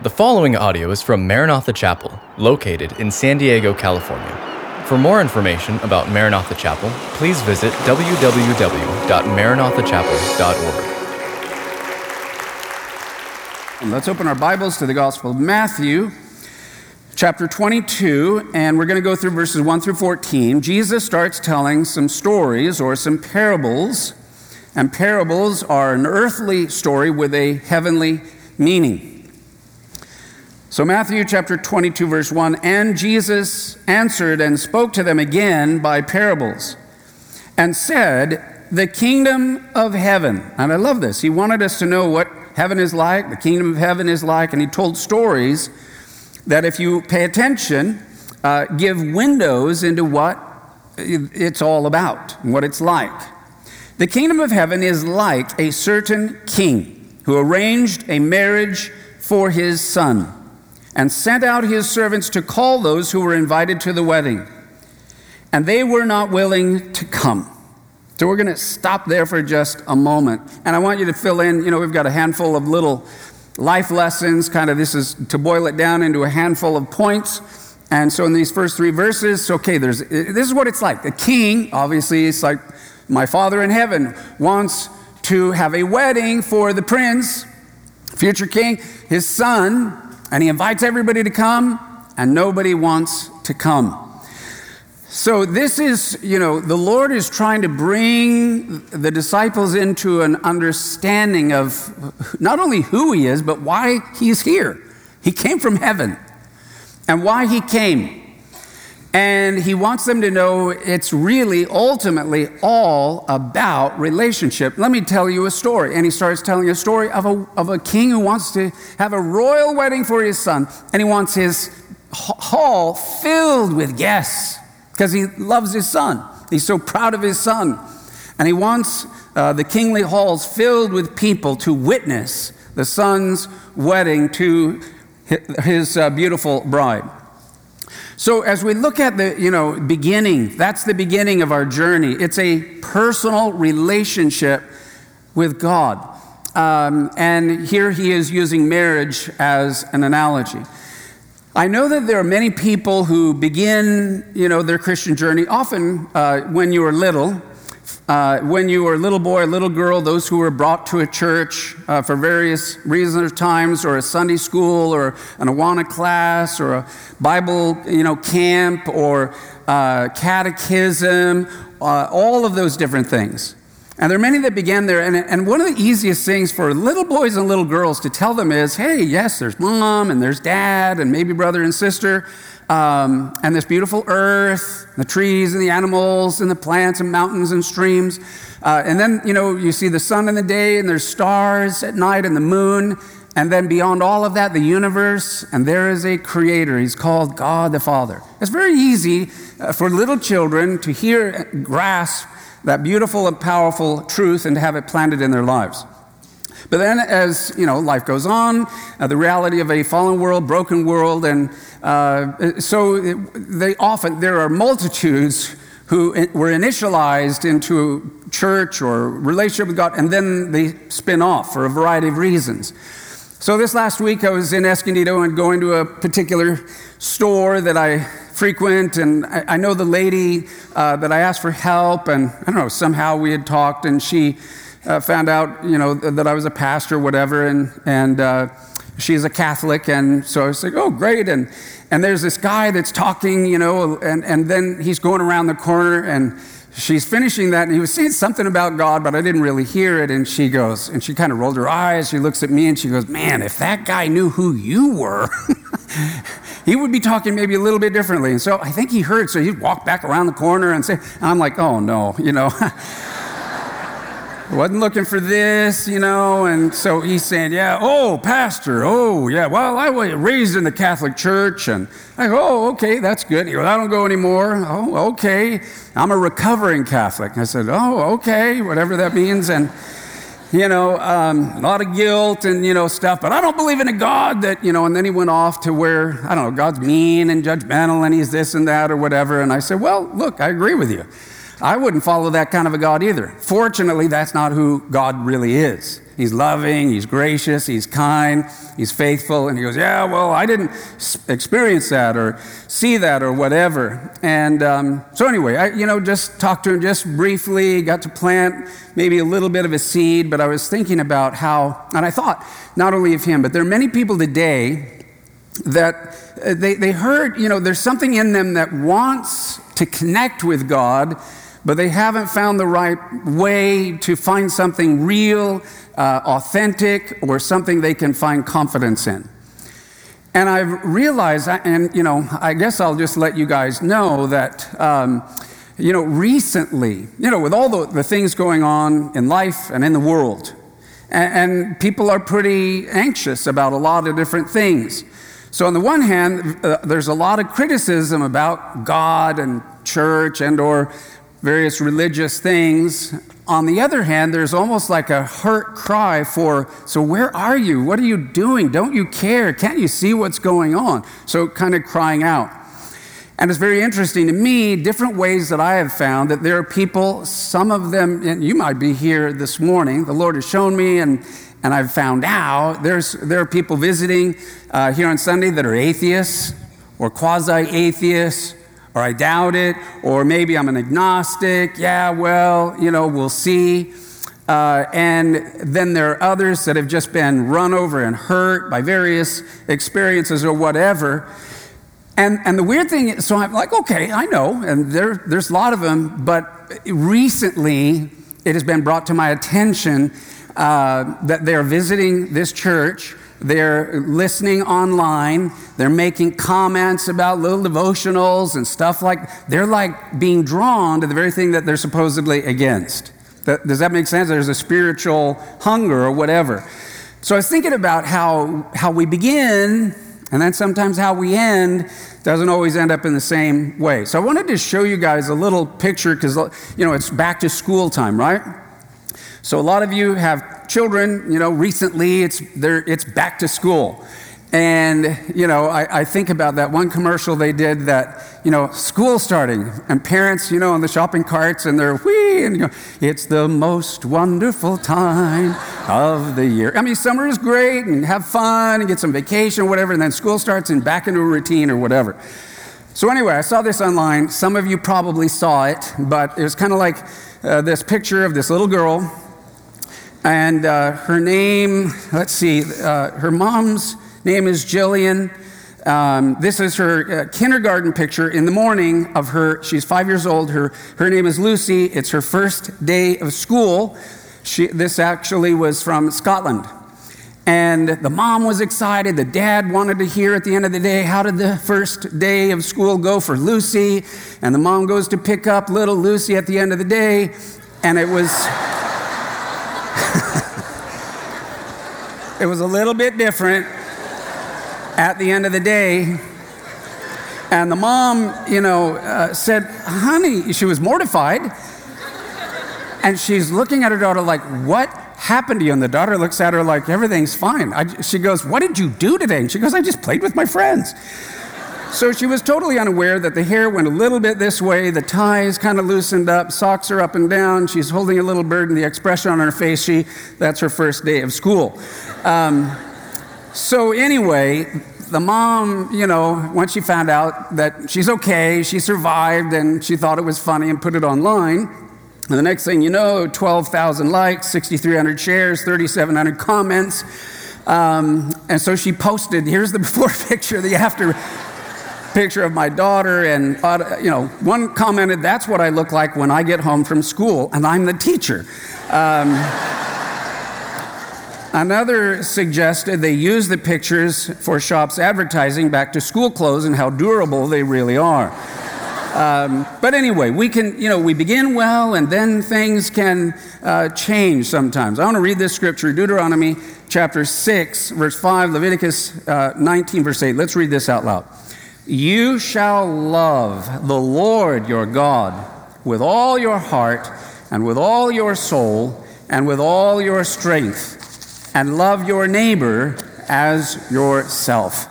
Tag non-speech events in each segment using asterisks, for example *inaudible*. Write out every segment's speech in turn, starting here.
The following audio is from Maranatha Chapel, located in San Diego, California. For more information about Maranatha Chapel, please visit www.maranathachapel.org. Let's open our Bibles to the Gospel of Matthew, chapter 22, and we're going to go through verses 1 through 14. Jesus starts telling some stories or some parables, and parables are an earthly story with a heavenly meaning. So, Matthew chapter 22, verse 1 And Jesus answered and spoke to them again by parables and said, The kingdom of heaven. And I love this. He wanted us to know what heaven is like, the kingdom of heaven is like, and he told stories that, if you pay attention, uh, give windows into what it's all about what it's like. The kingdom of heaven is like a certain king who arranged a marriage for his son and sent out his servants to call those who were invited to the wedding. And they were not willing to come. So we're going to stop there for just a moment. And I want you to fill in, you know, we've got a handful of little life lessons, kind of this is to boil it down into a handful of points. And so in these first three verses, okay, there's this is what it's like. The king, obviously, it's like my father in heaven wants to have a wedding for the prince, future king, his son, and he invites everybody to come, and nobody wants to come. So, this is, you know, the Lord is trying to bring the disciples into an understanding of not only who He is, but why He's here. He came from heaven and why He came. And he wants them to know it's really ultimately all about relationship. Let me tell you a story. And he starts telling a story of a, of a king who wants to have a royal wedding for his son. And he wants his hall filled with guests because he loves his son. He's so proud of his son. And he wants uh, the kingly halls filled with people to witness the son's wedding to his uh, beautiful bride. So as we look at the, you know, beginning, that's the beginning of our journey. It's a personal relationship with God. Um, and here he is using marriage as an analogy. I know that there are many people who begin, you know, their Christian journey often uh, when you are little, uh, when you were a little boy, a little girl, those who were brought to a church uh, for various reasons or times, or a Sunday school, or an Awana class, or a Bible, you know, camp, or uh, catechism, uh, all of those different things. And there are many that began there. And, and one of the easiest things for little boys and little girls to tell them is hey, yes, there's mom, and there's dad, and maybe brother and sister um, and this beautiful earth, the trees and the animals and the plants and mountains and streams. Uh, and then, you know, you see the sun in the day and there's stars at night and the moon. And then beyond all of that, the universe, and there is a creator. He's called God the Father. It's very easy uh, for little children to hear, grasp that beautiful and powerful truth and to have it planted in their lives. But then, as you know, life goes on, uh, the reality of a fallen world, broken world, and uh, so they often there are multitudes who were initialized into church or relationship with God, and then they spin off for a variety of reasons. So this last week, I was in Escondido and going to a particular store that I frequent, and I, I know the lady uh, that I asked for help, and I don't know somehow we had talked, and she uh, found out, you know, that I was a pastor, whatever, and, and uh, she's a Catholic. And so I was like, oh, great. And, and there's this guy that's talking, you know, and, and then he's going around the corner and she's finishing that. And he was saying something about God, but I didn't really hear it. And she goes, and she kind of rolled her eyes. She looks at me and she goes, man, if that guy knew who you were, *laughs* he would be talking maybe a little bit differently. And so I think he heard. So he walked back around the corner and say, and I'm like, oh no, you know. *laughs* wasn't looking for this, you know. And so he's saying, Yeah, oh, pastor, oh, yeah, well, I was raised in the Catholic Church. And I go, Oh, okay, that's good. He goes, I don't go anymore. Oh, okay. I'm a recovering Catholic. I said, Oh, okay, whatever that means. And, you know, um, a lot of guilt and, you know, stuff, but I don't believe in a God that, you know, and then he went off to where, I don't know, God's mean and judgmental and he's this and that or whatever. And I said, Well, look, I agree with you. I wouldn't follow that kind of a God either. Fortunately, that's not who God really is. he's loving, he's gracious, he's kind, he's faithful. And he goes, Yeah, well, I didn't experience that or see that or whatever. And um, so, anyway, I, you know, just talked to him just briefly, got to plant maybe a little bit of a seed, but I was thinking about how, and I thought not only of him, but there are many people today that uh, they, they heard, you know, there's something in them that wants to connect with God but they haven't found the right way to find something real, uh, authentic, or something they can find confidence in. And I've realized, and you know, I guess I'll just let you guys know that, um, you know, recently, you know, with all the, the, things going on in life and in the world, and, and, people are pretty anxious about a lot of different things. So on the one hand, uh, there's a lot of criticism about God and church and or various religious things. On the other hand, there's almost like a hurt cry for, so where are you? What are you doing? Don't you care? Can't you see what's going on? So, kind of crying out. And it's very interesting to me, different ways that I have found that there are people, some of them, and you might be here this morning, the Lord has shown me, and, and I've found out there's, there are people visiting uh, here on Sunday that are atheists or quasi atheists or I doubt it, or maybe I'm an agnostic. Yeah, well, you know, we'll see. Uh, and then there are others that have just been run over and hurt by various experiences or whatever. And, and the weird thing is, so I'm like, okay, I know, and there, there's a lot of them, but recently it has been brought to my attention uh, that they're visiting this church they're listening online. They're making comments about little devotionals and stuff like they're like being drawn to the very thing that they're supposedly against. Does that make sense? There's a spiritual hunger or whatever. So I was thinking about how, how we begin and then sometimes how we end doesn't always end up in the same way. So I wanted to show you guys a little picture because, you know, it's back to school time, right? So a lot of you have children, you know, recently it's, it's back to school. And, you know, I, I, think about that one commercial they did that, you know, school starting and parents, you know, on the shopping carts and they're whee, and you know, it's the most wonderful time of the year. I mean, summer is great and have fun and get some vacation or whatever, and then school starts and back into a routine or whatever. So, anyway, I saw this online. Some of you probably saw it, but it was kind of like uh, this picture of this little girl and uh, her name, let's see, uh, her mom's name is Jillian. Um, this is her uh, kindergarten picture in the morning of her. She's five years old. Her, her name is Lucy. It's her first day of school. She, this actually was from Scotland. And the mom was excited. The dad wanted to hear at the end of the day, how did the first day of school go for Lucy? And the mom goes to pick up little Lucy at the end of the day. And it was. *laughs* it was a little bit different at the end of the day. And the mom, you know, uh, said, honey, she was mortified. And she's looking at her daughter like, what happened to you? And the daughter looks at her like, everything's fine. I, she goes, what did you do today? And she goes, I just played with my friends. So she was totally unaware that the hair went a little bit this way, the ties kind of loosened up, socks are up and down. She's holding a little bird, and the expression on her face, she that's her first day of school. Um, so anyway, the mom, you know, once she found out that she's okay, she survived, and she thought it was funny and put it online. And the next thing you know, 12,000 likes, 6,300 shares, 3,700 comments. Um, and so she posted, here's the *laughs* before picture, the after picture of my daughter, and uh, you know, one commented, "That's what I look like when I get home from school, and I'm the teacher." Um, another suggested they use the pictures for shops advertising back to school clothes and how durable they really are. Um, but anyway, we can, you know, we begin well and then things can uh, change sometimes. I want to read this scripture, Deuteronomy chapter 6, verse 5, Leviticus uh, 19, verse 8. Let's read this out loud. You shall love the Lord your God with all your heart and with all your soul and with all your strength, and love your neighbor as yourself.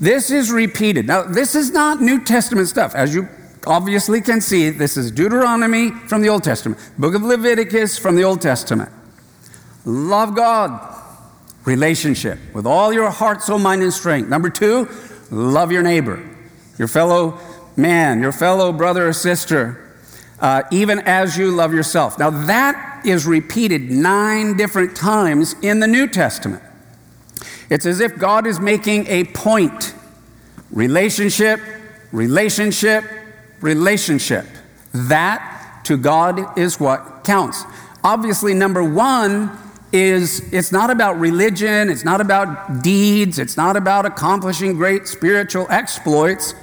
This is repeated. Now, this is not New Testament stuff. As you obviously can see, this is Deuteronomy from the Old Testament, book of Leviticus from the Old Testament. love God. Relationship with all your heart, soul, mind, and strength. Number two, love your neighbor, your fellow man, your fellow brother or sister, uh, even as you love yourself. Now, that is repeated nine different times in the New Testament. It's as if God is making a point relationship, relationship, relationship. That to God is what counts. Obviously, number one is it's not about religion, it's not about deeds, it's not about accomplishing great spiritual exploits.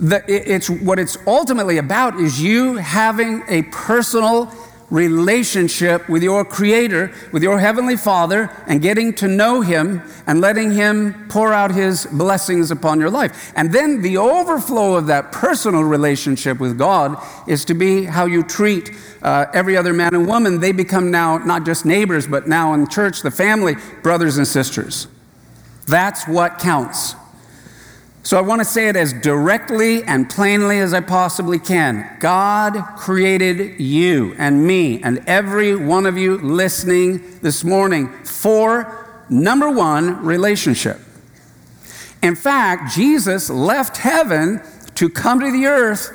it's what it's ultimately about is you having a personal relationship with your Creator, with your Heavenly Father, and getting to know Him and letting Him pour out His blessings upon your life. And then the overflow of that personal relationship with God is to be how you treat uh, every other man and woman. They become now not just neighbors, but now in church, the family, brothers and sisters. That's what counts. So I want to say it as directly and plainly as I possibly can. God created you and me and every one of you listening this morning for number one, relationship. In fact, Jesus left heaven to come to the earth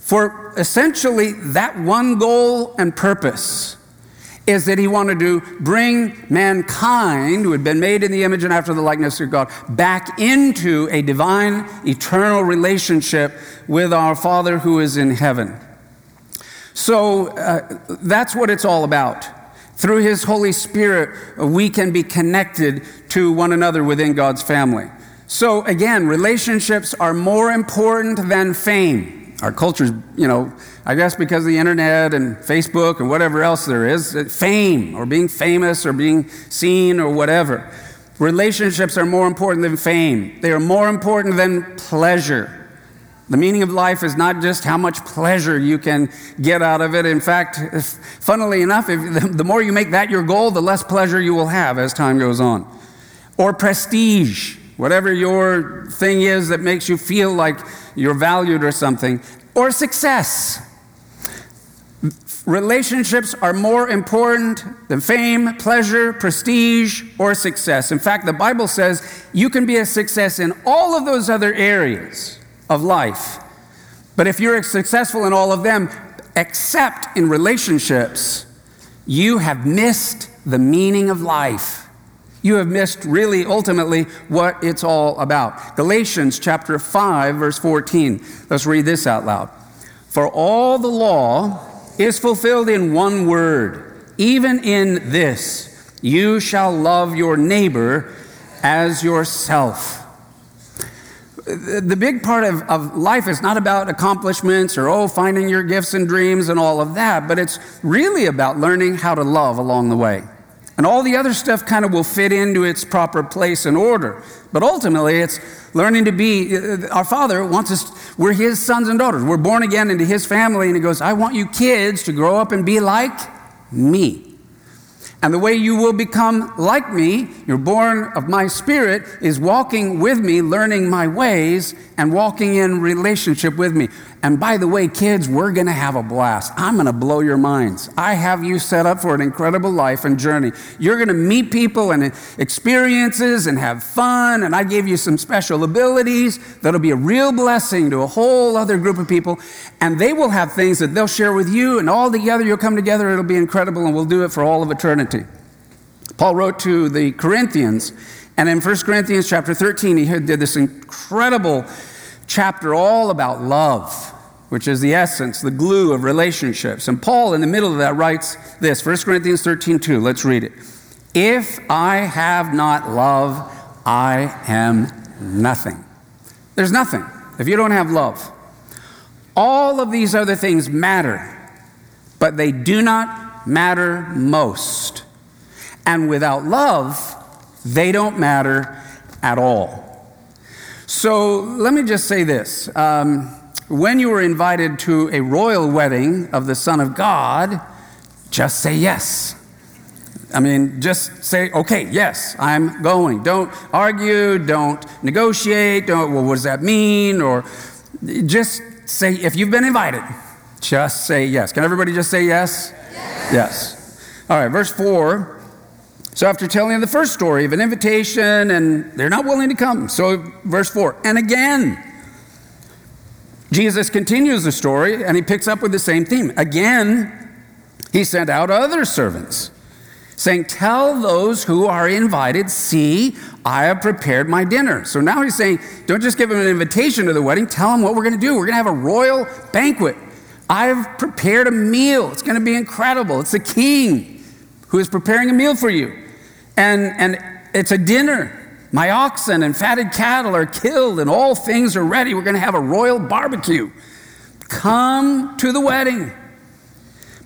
for essentially that one goal and purpose is that he wanted to bring mankind, who had been made in the image and after the likeness of God, back into a divine, eternal relationship with our Father who is in heaven. So uh, that's what it's all about. Through his Holy Spirit, we can be connected to one another within God's family. So again, relationships are more important than fame. Our culture's, you know, I guess because of the internet and Facebook and whatever else there is, fame or being famous or being seen or whatever. Relationships are more important than fame, they are more important than pleasure. The meaning of life is not just how much pleasure you can get out of it. In fact, if, funnily enough, if, the more you make that your goal, the less pleasure you will have as time goes on. Or prestige, whatever your thing is that makes you feel like you're valued or something, or success. Relationships are more important than fame, pleasure, prestige, or success. In fact, the Bible says you can be a success in all of those other areas of life. But if you're successful in all of them, except in relationships, you have missed the meaning of life you have missed really ultimately what it's all about. Galatians chapter 5 verse 14. Let's read this out loud. For all the law is fulfilled in one word, even in this, you shall love your neighbor as yourself. The big part of, of life is not about accomplishments or, oh, finding your gifts and dreams and all of that, but it's really about learning how to love along the way. And all the other stuff kind of will fit into its proper place and order. But ultimately, it's learning to be, uh, our Father wants us, we're His sons and daughters. We're born again into His family, and He goes, I want you kids to grow up and be like me. And the way you will become like me, you're born of my spirit, is walking with me, learning my ways, and walking in relationship with me. And by the way, kids, we're going to have a blast. I'm going to blow your minds. I have you set up for an incredible life and journey. You're going to meet people and experiences and have fun. And I gave you some special abilities that'll be a real blessing to a whole other group of people. And they will have things that they'll share with you, and all together you'll come together. It'll be incredible, and we'll do it for all of eternity. Paul wrote to the Corinthians, and in 1 Corinthians chapter 13, he did this incredible chapter all about love which is the essence, the glue of relationships. And Paul, in the middle of that, writes this 1 Corinthians 13 2. Let's read it. If I have not love, I am nothing. There's nothing if you don't have love. All of these other things matter, but they do not matter most. And without love, they don't matter at all. So let me just say this. Um, when you are invited to a royal wedding of the Son of God, just say yes. I mean, just say, okay, yes, I'm going. Don't argue, don't negotiate, don't, well, what does that mean? Or just say, if you've been invited, just say yes. Can everybody just say yes? Yes. yes. All right, verse 4 So, after telling the first story of an invitation, and they're not willing to come. So, verse 4, and again, Jesus continues the story and he picks up with the same theme. Again, he sent out other servants, saying, Tell those who are invited, see, I have prepared my dinner. So now he's saying, Don't just give them an invitation to the wedding, tell them what we're going to do. We're going to have a royal banquet. I've prepared a meal. It's going to be incredible. It's the king who is preparing a meal for you. And, and it's a dinner. My oxen and fatted cattle are killed, and all things are ready. We're going to have a royal barbecue. Come to the wedding.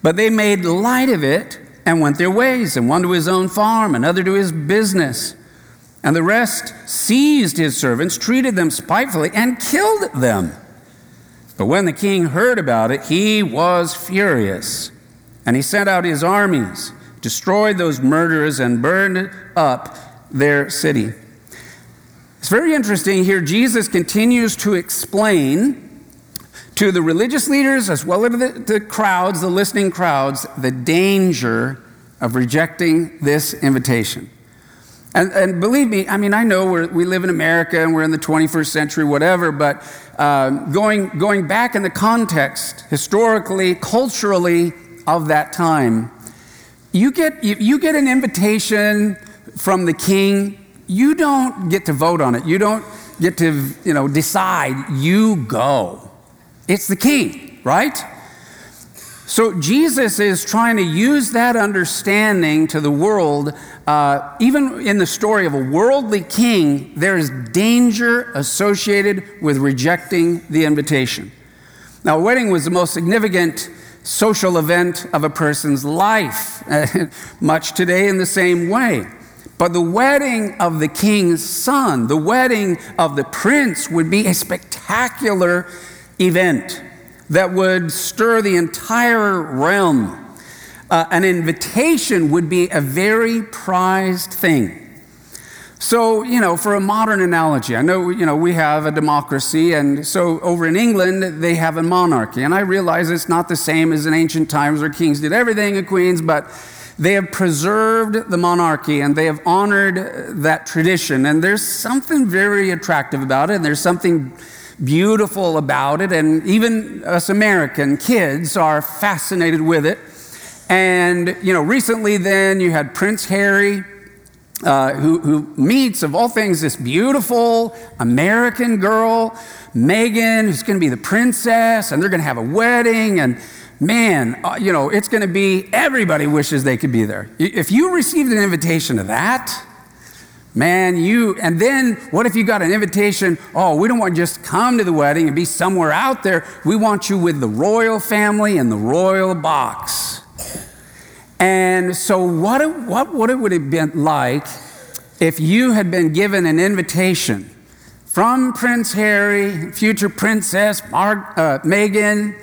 But they made light of it and went their ways, and one to his own farm, another to his business. And the rest seized his servants, treated them spitefully, and killed them. But when the king heard about it, he was furious. And he sent out his armies, destroyed those murderers, and burned up their city. It's very interesting here. Jesus continues to explain to the religious leaders as well as the, the crowds, the listening crowds, the danger of rejecting this invitation. And, and, believe me, I mean, I know we live in America and we're in the 21st century, whatever, but uh, going, going back in the context, historically, culturally, of that time, you get, you get an invitation from the king, you don't get to vote on it. You don't get to, you know, decide. You go. It's the king, right? So Jesus is trying to use that understanding to the world. Uh, even in the story of a worldly king, there is danger associated with rejecting the invitation. Now, a wedding was the most significant social event of a person's life, *laughs* much today in the same way. But the wedding of the king's son, the wedding of the prince, would be a spectacular event that would stir the entire realm. Uh, an invitation would be a very prized thing. So, you know, for a modern analogy, I know, you know, we have a democracy, and so over in England, they have a monarchy. And I realize it's not the same as in ancient times where kings did everything and queens, but they have preserved the monarchy and they have honored that tradition. And there's something very attractive about it, and there's something beautiful about it, and even us American kids are fascinated with it. And, you know, recently then you had Prince Harry, uh, who, who meets, of all things, this beautiful American girl, Meghan, who's going to be the princess, and they're going to have a wedding. And man, uh, you know, it's going to be, everybody wishes they could be there. If you received an invitation to that, Man, you, and then what if you got an invitation? Oh, we don't want you just come to the wedding and be somewhere out there. We want you with the royal family and the royal box. And so, what, what, what it would have been like if you had been given an invitation from Prince Harry, future Princess Mar- uh, Meghan,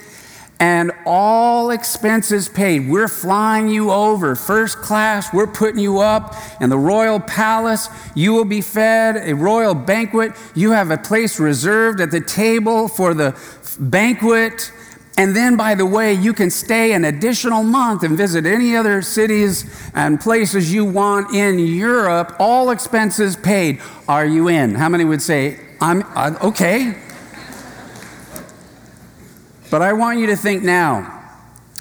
and all expenses paid. We're flying you over first class. We're putting you up in the royal palace. You will be fed a royal banquet. You have a place reserved at the table for the banquet. And then, by the way, you can stay an additional month and visit any other cities and places you want in Europe, all expenses paid. Are you in? How many would say, I'm uh, okay? But I want you to think now.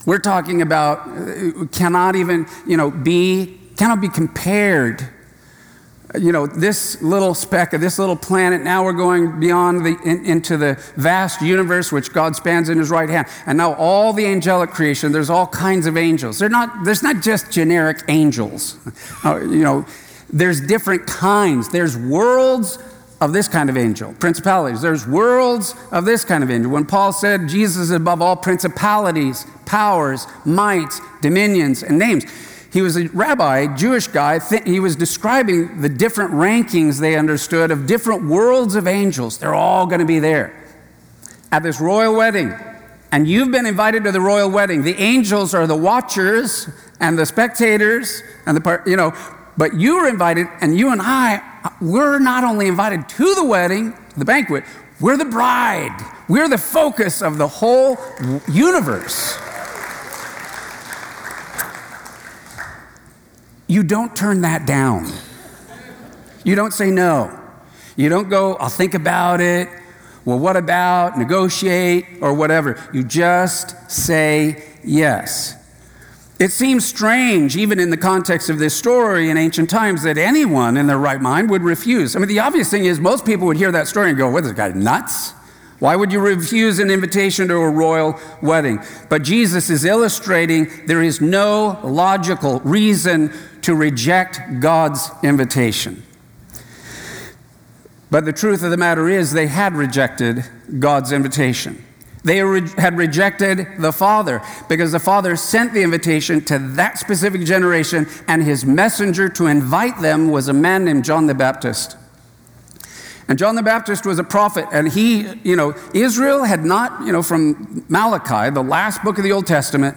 We're talking about uh, cannot even, you know, be, cannot be compared. You know, this little speck of this little planet, now we're going beyond the, in, into the vast universe which God spans in his right hand. And now all the angelic creation, there's all kinds of angels. They're not, there's not just generic angels. *laughs* Uh, you know, there's different kinds. There's worlds of this kind of angel, principalities. There's worlds of this kind of angel. When Paul said Jesus is above all principalities, powers, mights, dominions, and names, he was a rabbi, Jewish guy. He was describing the different rankings they understood of different worlds of angels. They're all going to be there at this royal wedding. And you've been invited to the royal wedding. The angels are the watchers and the spectators and the, part, you know, but you were invited, and you and I, uh, we're not only invited to the wedding, the banquet, we're the bride. We're the focus of the whole universe. you don't turn that down. You don't say no. You don't go, I'll think about it. Well, what about, negotiate, or whatever. You just say yes. It seems strange, even in the context of this story in ancient times, that anyone in their right mind would refuse. I mean, the obvious thing is most people would hear that story and go, What, this guy nuts? Why would you refuse an invitation to a royal wedding? But Jesus is illustrating there is no logical reason to reject God's invitation. But the truth of the matter is, they had rejected God's invitation. They had rejected the Father because the Father sent the invitation to that specific generation, and his messenger to invite them was a man named John the Baptist. And John the Baptist was a prophet, and he, you know, Israel had not, you know, from Malachi, the last book of the Old Testament,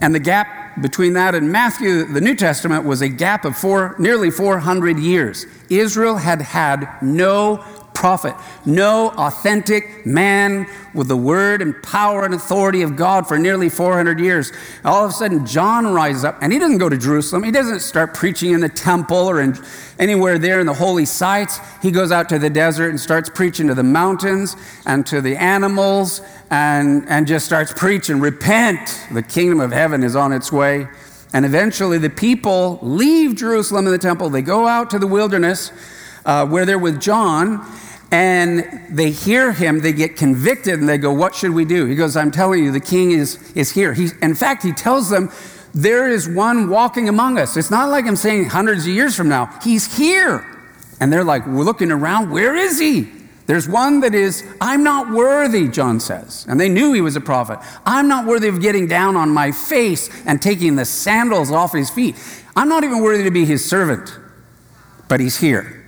and the gap between that and Matthew, the New Testament, was a gap of four, nearly 400 years. Israel had had no prophet, no authentic man with the word and power and authority of God for nearly 400 years. All of a sudden, John rises up, and he doesn't go to Jerusalem. He doesn't start preaching in the temple or in anywhere there in the holy sites. He goes out to the desert and starts preaching to the mountains and to the animals and, and just starts preaching, Repent, the kingdom of heaven is on its way. And eventually, the people leave Jerusalem and the temple. They go out to the wilderness uh, where they're with John and they hear him, they get convicted, and they go, What should we do? He goes, I'm telling you, the king is, is here. He, in fact, he tells them, There is one walking among us. It's not like I'm saying hundreds of years from now, he's here. And they're like, We're looking around, where is he? There's one that is, I'm not worthy, John says. And they knew he was a prophet. I'm not worthy of getting down on my face and taking the sandals off his feet. I'm not even worthy to be his servant, but he's here.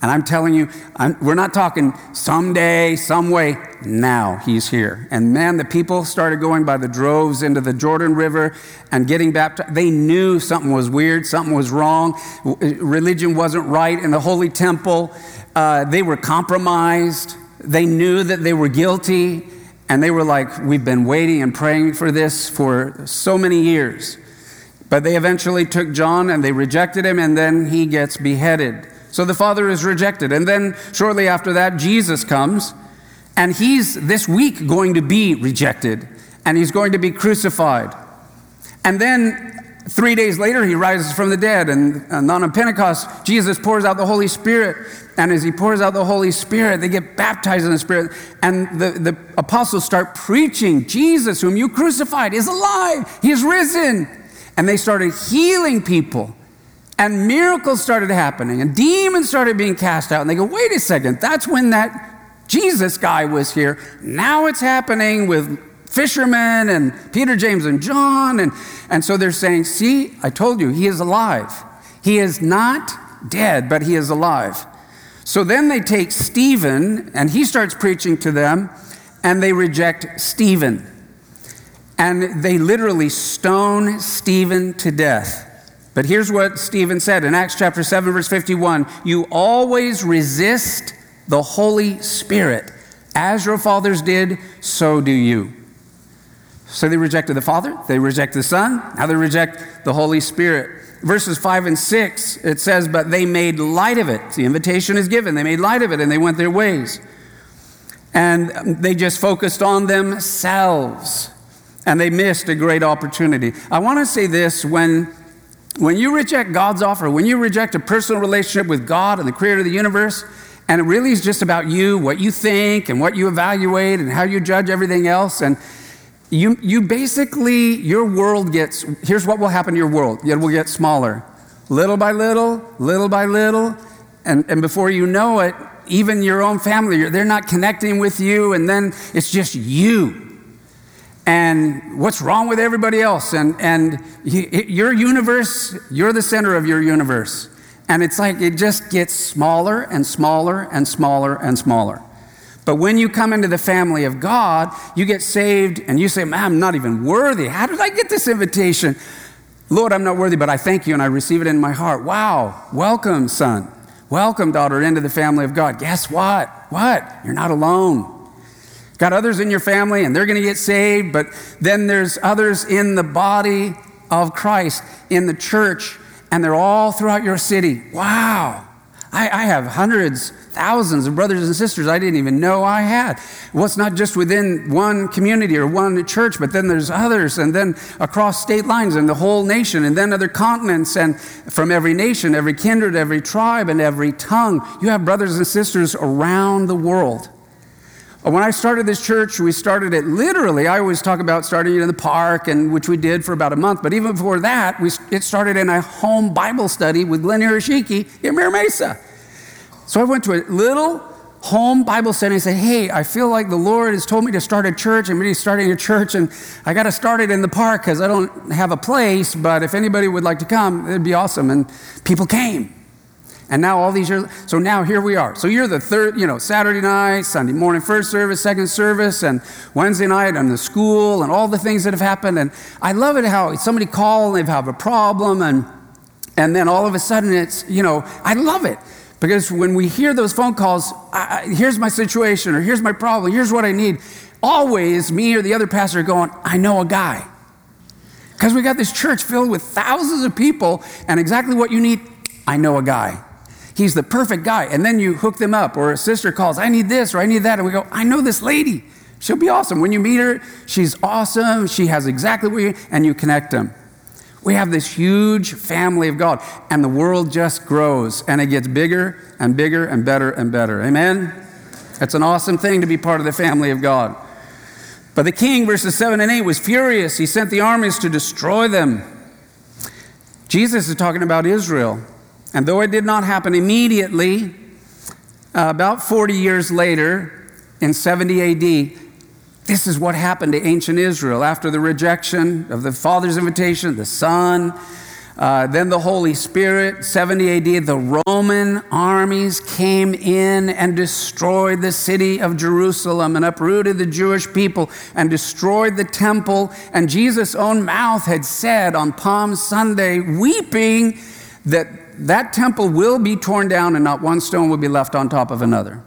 And I'm telling you, I'm, we're not talking someday, some way. Now he's here. And man, the people started going by the droves into the Jordan River and getting baptized. They knew something was weird, something was wrong. Religion wasn't right in the Holy Temple. Uh, they were compromised. They knew that they were guilty. And they were like, We've been waiting and praying for this for so many years. But they eventually took John and they rejected him, and then he gets beheaded. So the Father is rejected. And then shortly after that, Jesus comes, and he's this week going to be rejected, and he's going to be crucified. And then three days later, he rises from the dead. And, and on Pentecost, Jesus pours out the Holy Spirit. And as he pours out the Holy Spirit, they get baptized in the Spirit. And the, the apostles start preaching Jesus, whom you crucified, is alive. He is risen. And they started healing people. And miracles started happening, and demons started being cast out. And they go, wait a second, that's when that Jesus guy was here. Now it's happening with fishermen and Peter, James, and John. And, and so they're saying, see, I told you, he is alive. He is not dead, but he is alive. So then they take Stephen, and he starts preaching to them, and they reject Stephen. And they literally stone Stephen to death. But here's what Stephen said in Acts chapter 7, verse 51 You always resist the Holy Spirit. As your fathers did, so do you. So they rejected the Father, they reject the Son, now they reject the Holy Spirit. Verses 5 and 6, it says, But they made light of it. The invitation is given. They made light of it and they went their ways. And they just focused on themselves and they missed a great opportunity. I want to say this when when you reject God's offer, when you reject a personal relationship with God and the creator of the universe, and it really is just about you, what you think, and what you evaluate, and how you judge everything else, and you, you basically, your world gets, here's what will happen to your world it will get smaller. Little by little, little by little, and, and before you know it, even your own family, they're not connecting with you, and then it's just you and what's wrong with everybody else. And, and your universe, you're the center of your universe. And it's like it just gets smaller and smaller and smaller and smaller. But when you come into the family of God, you get saved and you say, I'm not even worthy. How did I get this invitation? Lord, I'm not worthy, but I thank you and I receive it in my heart. Wow. Welcome, son. Welcome, daughter, into the family of God. Guess what? What? You're not alone. Got others in your family and they're going to get saved, but then there's others in the body of Christ, in the church, and they're all throughout your city. Wow. I, I, have hundreds, thousands of brothers and sisters I didn't even know I had. Well, it's not just within one community or one church, but then there's others, and then across state lines and the whole nation, and then other continents, and from every nation, every kindred, every tribe, and every tongue. You have brothers and sisters around the world. Uh, when I started this church, we started it literally. I always talk about starting it in the park, and which we did for about a month. But even before that, we, it started in a home Bible study with Glenn Hiroshiki in Mira Mesa. So I went to a little home Bible study and said, Hey, I feel like the Lord has told me to start a church. I'm really starting a church, and I got to start it in the park because I don't have a place. But if anybody would like to come, it'd be awesome. And people came. And now all these years, so now here we are. So you're the third, you know, Saturday night, Sunday morning, first service, second service, and Wednesday night and the school and all the things that have happened. And I love it how somebody call and they have a problem and and then all of a sudden it's, you know, I love it. Because when we hear those phone calls, I, here's my situation or here's my problem, here's what I need, always me or the other pastor going, I know a guy. Because we got this church filled with thousands of people, and exactly what you need, I know a guy. He's the perfect guy. And then you hook them up, or a sister calls, I need this, or I need that. And we go, I know this lady. She'll be awesome. When you meet her, she's awesome. She has exactly what you, and you connect them. We have this huge family of God, and the world just grows, and it gets bigger and bigger and better and better. Amen? It's an awesome thing to be part of the family of God. But the king, verses 7 and 8, was furious. He sent the armies to destroy them. Jesus is talking about Israel. And though it did not happen immediately, uh, about 40 years later, in 70 AD, this is what happened to ancient Israel after the rejection of the Father's invitation, the Son, uh, then the Holy Spirit, 70 AD, the Roman armies came in and destroyed the city of Jerusalem and uprooted the Jewish people and destroyed the temple. And Jesus' own mouth had said on Palm Sunday, weeping, that that temple will be torn down and not one stone will be left on top of another.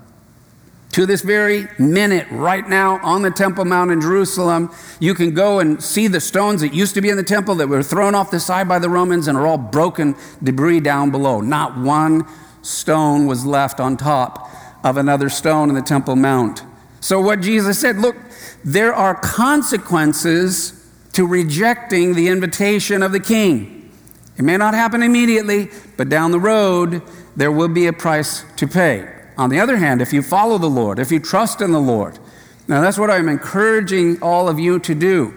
To this very minute, right now, on the Temple Mount in Jerusalem, you can go and see the stones that used to be in the temple that were thrown off the side by the Romans and are all broken debris down below. Not one stone was left on top of another stone in the Temple Mount. So, what Jesus said look, there are consequences to rejecting the invitation of the king. It may not happen immediately, but down the road, there will be a price to pay. On the other hand, if you follow the Lord, if you trust in the Lord, now that's what I'm encouraging all of you to do.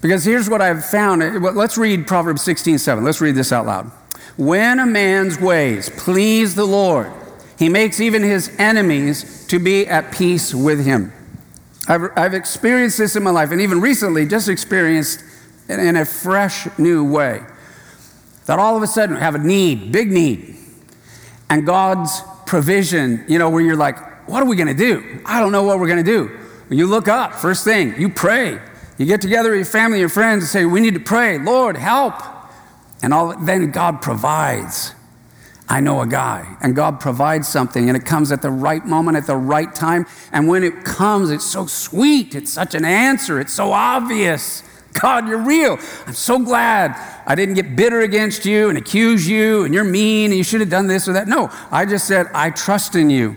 Because here's what I've found. Let's read Proverbs 16 7. Let's read this out loud. When a man's ways please the Lord, he makes even his enemies to be at peace with him. I've, I've experienced this in my life, and even recently, just experienced in a fresh new way that all of a sudden have a need, big need, and God's provision, you know, where you're like, what are we going to do? I don't know what we're going to do. You look up, first thing, you pray. You get together with your family and friends and say, we need to pray, Lord, help. And all, then God provides. I know a guy, and God provides something, and it comes at the right moment, at the right time. And when it comes, it's so sweet. It's such an answer. It's so obvious. God, you're real. I'm so glad I didn't get bitter against you and accuse you and you're mean and you should have done this or that. No, I just said, I trust in you.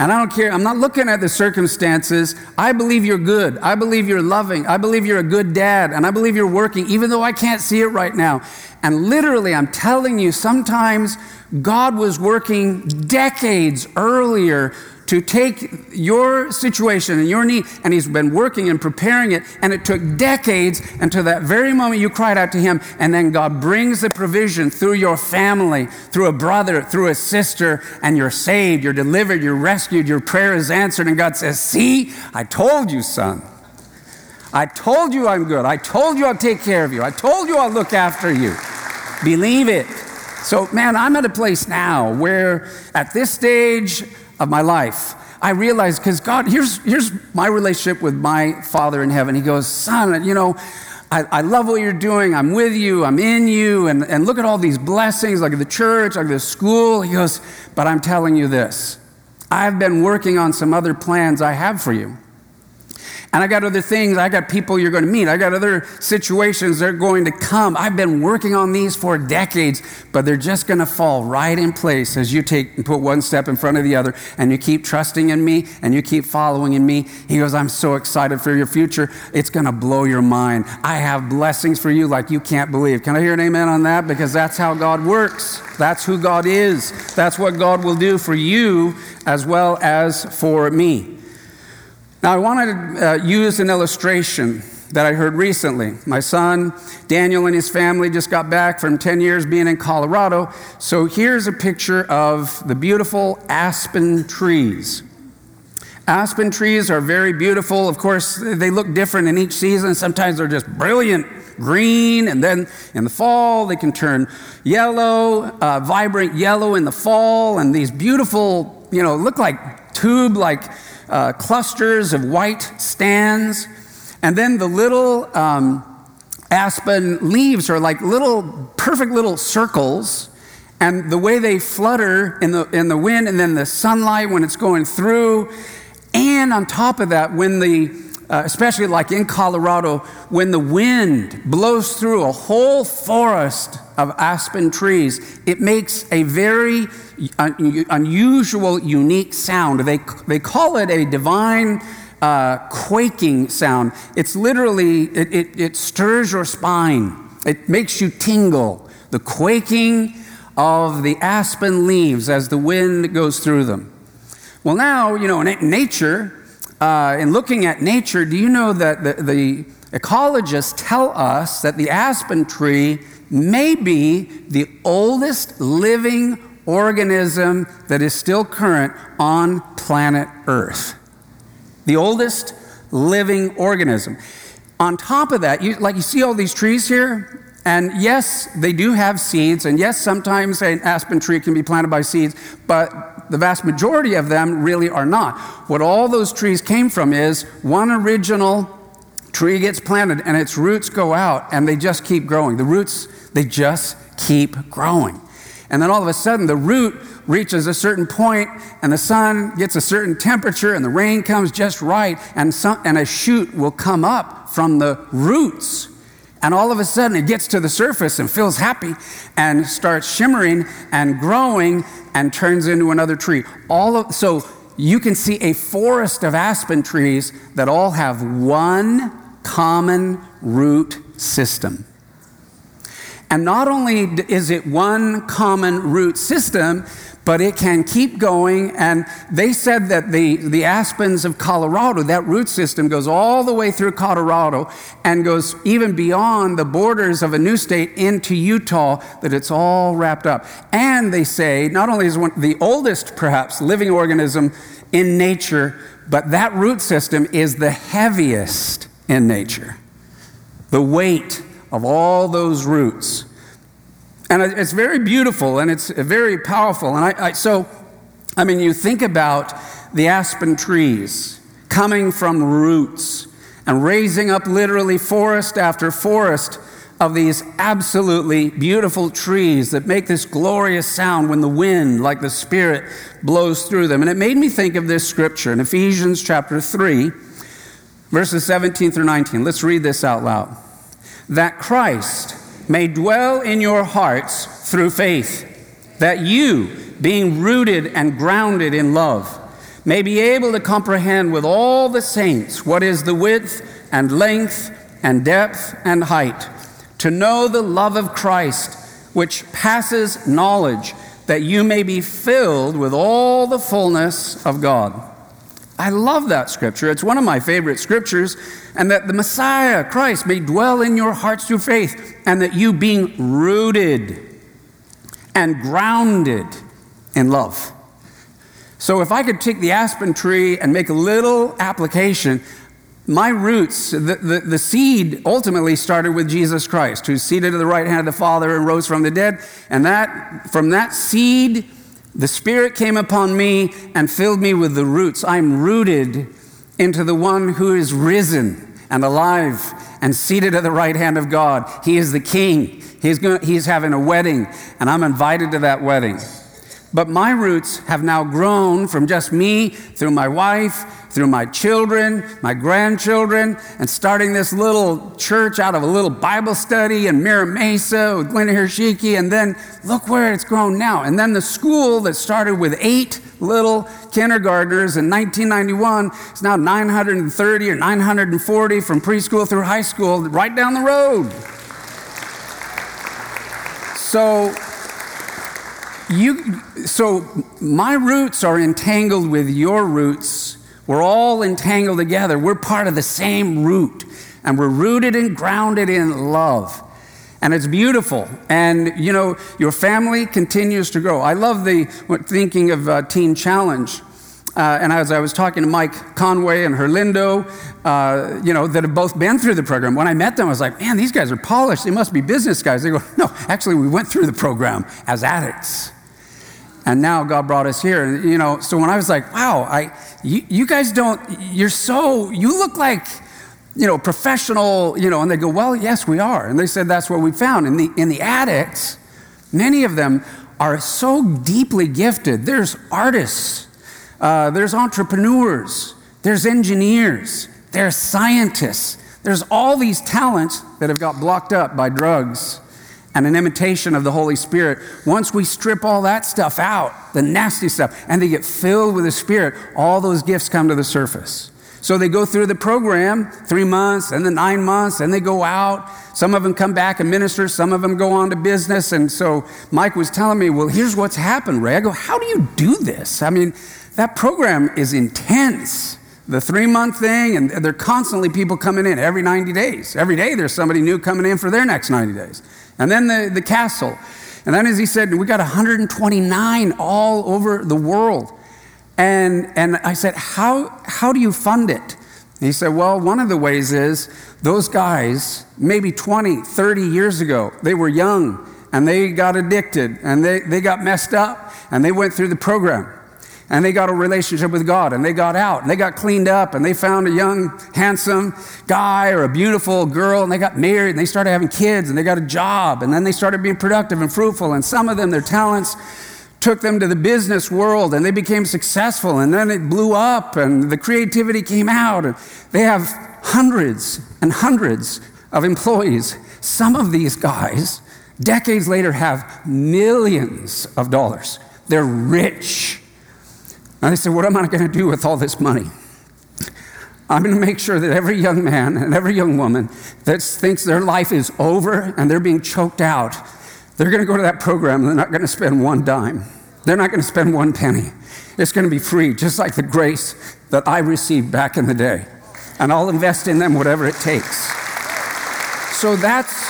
And I don't care. I'm not looking at the circumstances. I believe you're good. I believe you're loving. I believe you're a good dad. And I believe you're working, even though I can't see it right now. And literally, I'm telling you, sometimes God was working decades earlier to take your situation and your need, and He's been working and preparing it, and it took decades until that very moment you cried out to Him, and then God brings the provision through your family, through a brother, through a sister, and you're saved, you're delivered, you're rescued, your prayer is answered, and God says, See, I told you, son. I told you I'm good. I told you I'll take care of you. I told you I'll look after you. Believe it. So, man, I'm at a place now where at this stage, of my life. I realized because God, here's, here's my relationship with my Father in heaven. He goes, Son, you know, I, I, love what you're doing. I'm with you. I'm in you. And, and look at all these blessings, like the church, like the school. He goes, But I'm telling you this I've been working on some other plans I have for you. And I got other things, I got people you're going to meet, I got other situations that are going to come. I've been working on these for decades, but they're just going to fall right in place as you take and put one step in front of the other and you keep trusting in me and you keep following in me. He goes, I'm so excited for your future. It's going to blow your mind. I have blessings for you like you can't believe. Can I hear an amen on that? Because that's how God works. That's who God is. That's what God will do for you as well as for me. Now, I want to uh, use an illustration that I heard recently. My son, Daniel, and his family just got back from 10 years being in Colorado. So here's a picture of the beautiful aspen trees. Aspen trees are very beautiful. Of course, they look different in each season. Sometimes they're just brilliant green, and then in the fall, they can turn yellow, uh, vibrant yellow in the fall, and these beautiful, you know, look like tube like uh, clusters of white stands. And then the little um, aspen leaves are like little, perfect little circles. And the way they flutter in the, in the wind and then the sunlight when it's going through. And on top of that, when the, uh, especially like in Colorado, when the wind blows through a whole forest of aspen trees, it makes a very unusual, unique sound. They, they call it a divine uh, quaking sound. It's literally, it, it, it stirs your spine, it makes you tingle. The quaking of the aspen leaves as the wind goes through them. Well, now, you know, in nature, uh, in looking at nature, do you know that the, the ecologists tell us that the aspen tree may be the oldest living organism that is still current on planet Earth. The oldest living organism. On top of that, you, like you see all these trees here, and yes, they do have seeds, and yes, sometimes an aspen tree can be planted by seeds, but the vast majority of them really are not. What all those trees came from is one original tree gets planted and its roots go out and they just keep growing. The roots, they just keep growing. And then all of a sudden, the root reaches a certain point, and the sun gets a certain temperature, and the rain comes just right, and, some, and a shoot will come up from the roots. And all of a sudden, it gets to the surface and feels happy and starts shimmering and growing and turns into another tree. All of, so you can see a forest of aspen trees that all have one common root system. And not only is it one common root system, but it can keep going. And they said that the, the aspens of Colorado, that root system goes all the way through Colorado and goes even beyond the borders of a new state into Utah, that it's all wrapped up. And they say not only is one the oldest, perhaps, living organism in nature, but that root system is the heaviest in nature. The weight of all those roots. And it's very beautiful and it's very powerful. And I, I, so, I mean, you think about the aspen trees coming from roots and raising up literally forest after forest of these absolutely beautiful trees that make this glorious sound when the wind, like the Spirit, blows through them. And it made me think of this scripture in Ephesians chapter 3, verses 17 through 19. Let's read this out loud that Christ may dwell in your hearts through faith, that you, being rooted and grounded in love, may be able to comprehend with all the saints what is the width and length and depth and height, to know the love of Christ, which passes knowledge, that you may be filled with all the fullness of God. I love that scripture. It's one of my favorite scriptures. And that the Messiah, Christ, may dwell in your hearts through faith, and that you, being rooted and grounded in love. So, if I could take the aspen tree and make a little application, my roots, the, the, the, seed ultimately started with Jesus Christ, who's seated at the right hand of the Father and rose from the dead. And that, from that seed, the Spirit came upon me and filled me with the roots. I'm rooted into the one who is risen and alive and seated at the right hand of God. He is the King. He's, going, he's having a wedding, and I'm invited to that wedding. But my roots have now grown from just me through my wife, through my children, my grandchildren, and starting this little church out of a little Bible study in Mira Mesa with Glenn Hirshiki. And then look where it's grown now. And then the school that started with eight little kindergartners in 1991 is now 930 or 940 from preschool through high school right down the road. So, you, so my roots are entangled with your roots. We're all entangled together. We're part of the same root, and we're rooted and grounded in love. And it's beautiful. And, you know, your family continues to grow. I love the thinking of uh, Teen Challenge. Uh, and as I was talking to Mike Conway and Herlindo, uh, you know, that have both been through the program, when I met them, I was like, man, these guys are polished. They must be business guys. They go, no, actually, we went through the program as addicts. And now God brought us here. And, you know, so when I was like, wow, I, you, you guys don't, you're so, you look like, you know, professional, you know, and they go, well, yes, we are. And they said, that's what we found. In the, in the addicts, many of them are so deeply gifted. There's artists uh, there's entrepreneurs, there's engineers, there's scientists, there's all these talents that have got blocked up by drugs and an imitation of the Holy Spirit. Once we strip all that stuff out, the nasty stuff, and they get filled with the Spirit, all those gifts come to the surface. So they go through the program, three months, and then nine months, and they go out. Some of them come back and minister, some of them go on to business. And so Mike was telling me, well, here's what's happened, Ray. I go, how do you do this? I mean, that program is intense. The three month thing, and there are constantly people coming in every 90 days. Every day there's somebody new coming in for their next 90 days. And then the, the castle. And then, as he said, we got 129 all over the world. And, and I said, how, how do you fund it? And he said, Well, one of the ways is those guys, maybe 20, 30 years ago, they were young and they got addicted and they, they got messed up and they went through the program and they got a relationship with God and they got out and they got cleaned up and they found a young, handsome guy or a beautiful girl and they got married and they started having kids and they got a job and then they started being productive and fruitful. And some of them, their talents took them to the business world and they became successful and then it blew up and the creativity came out. And they have hundreds and hundreds of employees. Some of these guys, decades later, have millions of dollars. They're rich. And I said, What am I going to do with all this money? I'm going to make sure that every young man and every young woman that thinks their life is over and they're being choked out, they're going to go to that program and they're not going to spend one dime. They're not going to spend one penny. It's going to be free, just like the grace that I received back in the day. And I'll invest in them whatever it takes. So that's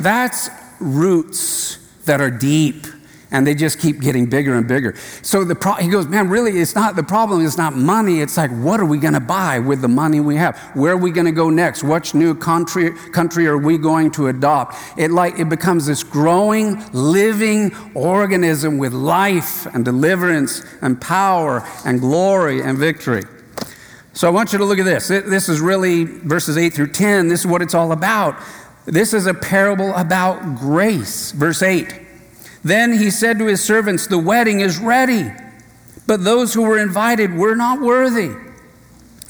that's roots that are deep and they just keep getting bigger and bigger. So the pro- he goes, man, really, it's not the problem. It's not money. It's like, what are we going to buy with the money we have? Where are we going to go next? Which new country country are we going to adopt? It like it becomes this growing, living organism with life and deliverance and power and glory and victory. So I want you to look at this. This is really verses 8 through 10. This is what it's all about. This is a parable about grace. Verse 8. Then he said to his servants, The wedding is ready, but those who were invited were not worthy.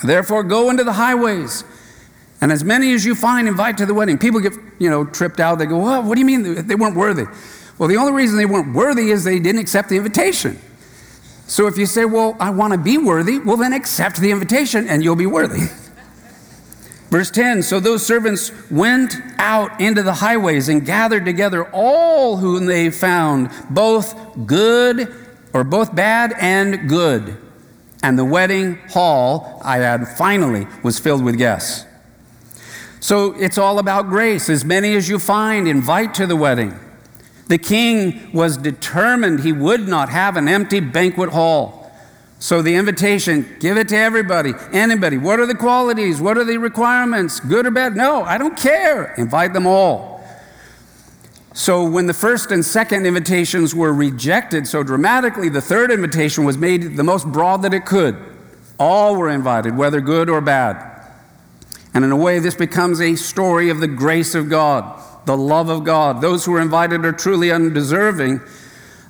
Therefore, go into the highways, and as many as you find, invite to the wedding. People get, you know, tripped out. They go, well, what do you mean they weren't worthy? Well, the only reason they weren't worthy is they didn't accept the invitation. So if you say, well, I want to be worthy, well, then accept the invitation and you'll be worthy. *laughs* Verse 10 So those servants went out into the highways and gathered together all whom they found, both good or both bad and good. And the wedding hall, I add, finally was filled with guests. So it's all about grace. As many as you find, invite to the wedding. The king was determined he would not have an empty banquet hall. So the invitation, give it to everybody, anybody. What are the qualities? What are the requirements? Good or bad? No, I don't care. Invite them all. So when the first and second invitations were rejected so dramatically, the third invitation was made the most broad that it could. All were invited, whether good or bad. And in a way, this becomes a story of the grace of God. the love of God. Those who are invited are truly undeserving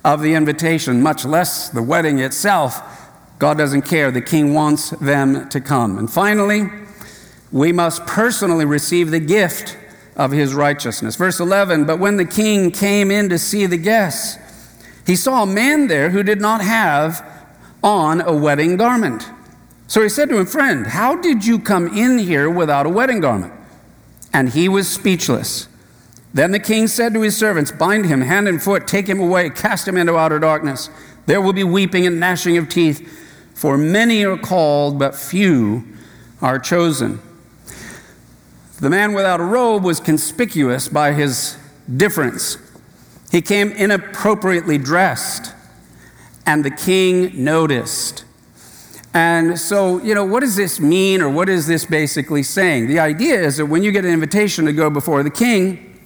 of the invitation, much less the wedding itself. God doesn't care. The king wants them to come. And finally, we must personally receive the gift of his righteousness. Verse 11 But when the king came in to see the guests, he saw a man there who did not have on a wedding garment. So he said to him, Friend, how did you come in here without a wedding garment? And he was speechless. Then the king said to his servants, Bind him hand and foot, take him away, cast him into outer darkness. There will be weeping and gnashing of teeth, for many are called, but few are chosen. The man without a robe was conspicuous by his difference. He came inappropriately dressed, and the king noticed. And so, you know, what does this mean, or what is this basically saying? The idea is that when you get an invitation to go before the king,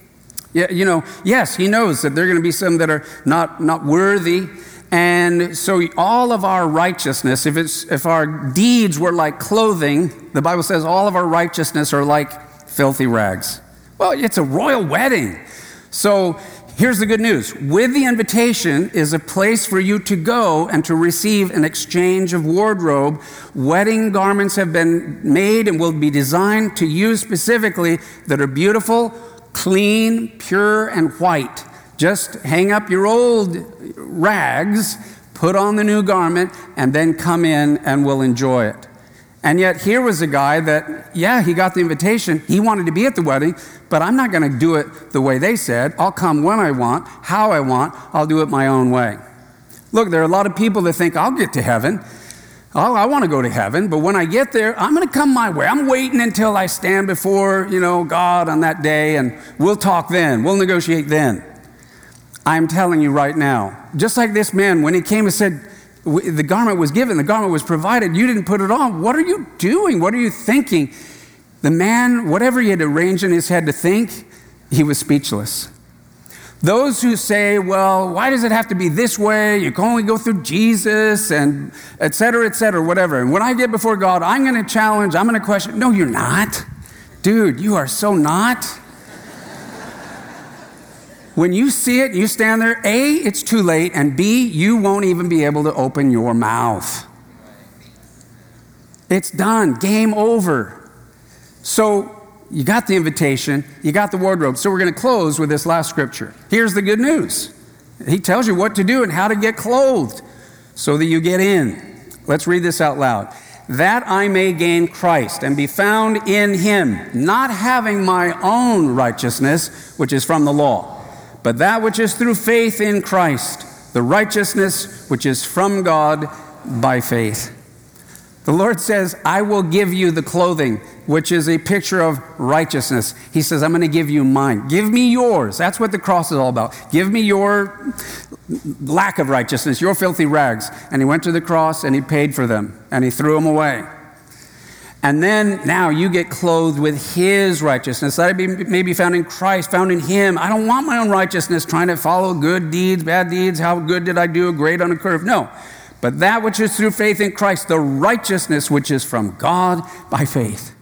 you know, yes, he knows that there are going to be some that are not, not worthy. And so all of our righteousness, if, it's, if our deeds were like clothing, the Bible says all of our righteousness are like filthy rags. Well, it's a royal wedding. So here's the good news with the invitation is a place for you to go and to receive an exchange of wardrobe. Wedding garments have been made and will be designed to you specifically that are beautiful clean, pure, and white. Just hang up your old rags, put on the new garment, and then come in and we'll enjoy it. And yet, here was a guy that, yeah, he got the invitation. He wanted to be at the wedding, but I'm not going to do it the way they said. I'll come when I want, how I want. I'll do it my own way. Look, there are a lot of people that think I'll get to heaven. Oh, I want to go to heaven, but when I get there, I'm going to come my way. I'm waiting until I stand before, you know, God on that day and we'll talk then. We'll negotiate then. I'm telling you right now, just like this man, when he came and said, the garment was given, the garment was provided, you didn't put it on. What are you doing? What are you thinking? The man, whatever he had arranged in his head to think, he was speechless. Those who say, well, why does it have to be this way? You can only go through Jesus and et cetera, et cetera, whatever. And when I get before God, I'm going to challenge, I'm going to question. No, you're not. Dude, you are so not. When you see it, you stand there, A, it's too late, and B, you won't even be able to open your mouth. It's done, game over. So you got the invitation, you got the wardrobe. So we're going to close with this last scripture. Here's the good news He tells you what to do and how to get clothed so that you get in. Let's read this out loud. That I may gain Christ and be found in him, not having my own righteousness, which is from the law, but that which is through faith in Christ, the righteousness which is from God by faith. The Lord says, I will give you the clothing, which is a picture of righteousness. He says, I'm going to give you mine. Give me yours. That's what the cross is all about. Give me your lack of righteousness, your filthy rags. And he went to the cross and he paid for them and he threw them away. And then now you get clothed with his righteousness. That may be found in Christ, found in him. I don't want my own righteousness, trying to follow good deeds, bad deeds. How good did I do? Great on a curve. No. But that which is through faith in Christ, the righteousness which is from God by faith.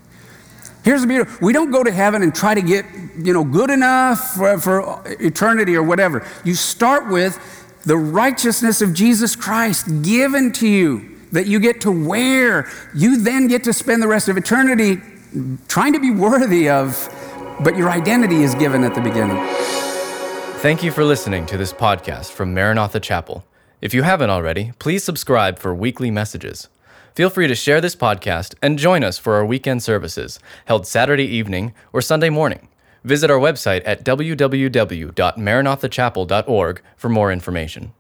Here's the beauty. We don't go to heaven and try to get, you know, good enough for, for eternity or whatever. You start with the righteousness of Jesus Christ given to you that you get to wear. You then get to spend the rest of eternity trying to be worthy of, but your identity is given at the beginning. Thank you for listening to this podcast from Maranatha Chapel. If you haven't already, please subscribe for weekly messages. Feel free to share this podcast and join us for our weekend services, held Saturday evening or Sunday morning. Visit our website at www.maranathachapel.org for more information.